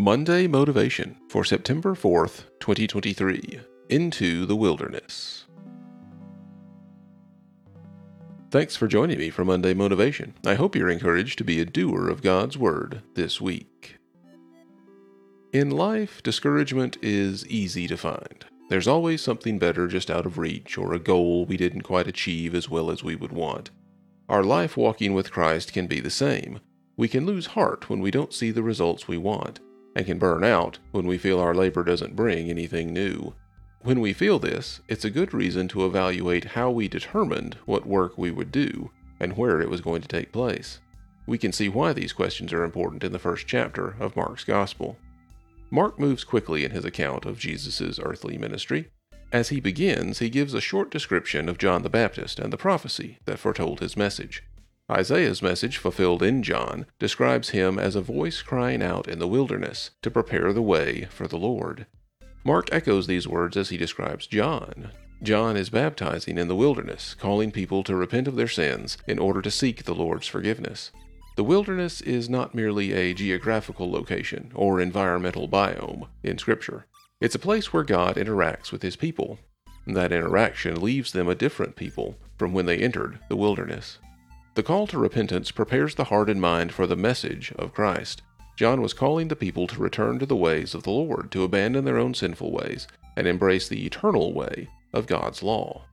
Monday Motivation for September 4th, 2023 Into the Wilderness. Thanks for joining me for Monday Motivation. I hope you're encouraged to be a doer of God's Word this week. In life, discouragement is easy to find. There's always something better just out of reach or a goal we didn't quite achieve as well as we would want. Our life walking with Christ can be the same. We can lose heart when we don't see the results we want and can burn out when we feel our labor doesn't bring anything new. When we feel this, it's a good reason to evaluate how we determined what work we would do and where it was going to take place. We can see why these questions are important in the first chapter of Mark's Gospel. Mark moves quickly in his account of Jesus' earthly ministry. As he begins, he gives a short description of John the Baptist and the prophecy that foretold his message. Isaiah's message, fulfilled in John, describes him as a voice crying out in the wilderness to prepare the way for the Lord. Mark echoes these words as he describes John. John is baptizing in the wilderness, calling people to repent of their sins in order to seek the Lord's forgiveness. The wilderness is not merely a geographical location or environmental biome in Scripture. It's a place where God interacts with his people. That interaction leaves them a different people from when they entered the wilderness. The call to repentance prepares the heart and mind for the message of Christ. John was calling the people to return to the ways of the Lord, to abandon their own sinful ways, and embrace the eternal way of God's law.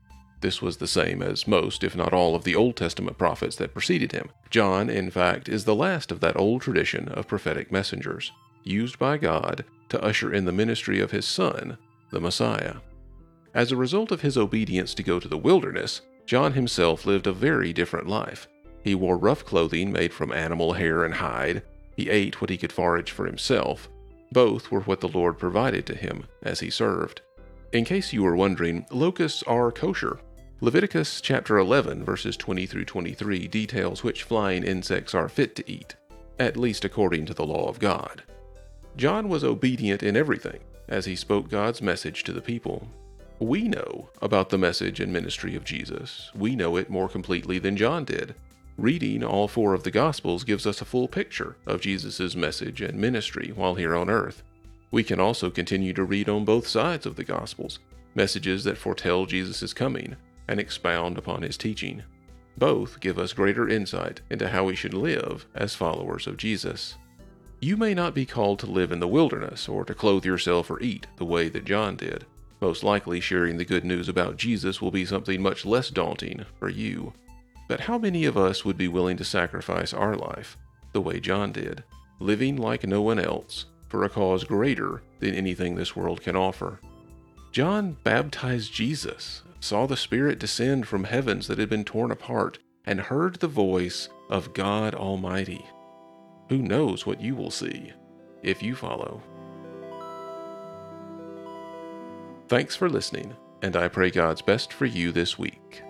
This was the same as most, if not all, of the Old Testament prophets that preceded him. John, in fact, is the last of that old tradition of prophetic messengers, used by God to usher in the ministry of his Son, the Messiah. As a result of his obedience to go to the wilderness, John himself lived a very different life. He wore rough clothing made from animal hair and hide. He ate what he could forage for himself. Both were what the Lord provided to him as he served. In case you were wondering, locusts are kosher. Leviticus chapter 11 verses 20 through 23 details which flying insects are fit to eat, at least according to the law of God. John was obedient in everything as he spoke God's message to the people. We know about the message and ministry of Jesus. We know it more completely than John did. Reading all four of the Gospels gives us a full picture of Jesus' message and ministry while here on earth. We can also continue to read on both sides of the Gospels, messages that foretell Jesus' coming and expound upon his teaching. Both give us greater insight into how we should live as followers of Jesus. You may not be called to live in the wilderness or to clothe yourself or eat the way that John did. Most likely, sharing the good news about Jesus will be something much less daunting for you. But how many of us would be willing to sacrifice our life the way John did, living like no one else for a cause greater than anything this world can offer? John baptized Jesus, saw the Spirit descend from heavens that had been torn apart, and heard the voice of God Almighty. Who knows what you will see if you follow? Thanks for listening, and I pray God's best for you this week.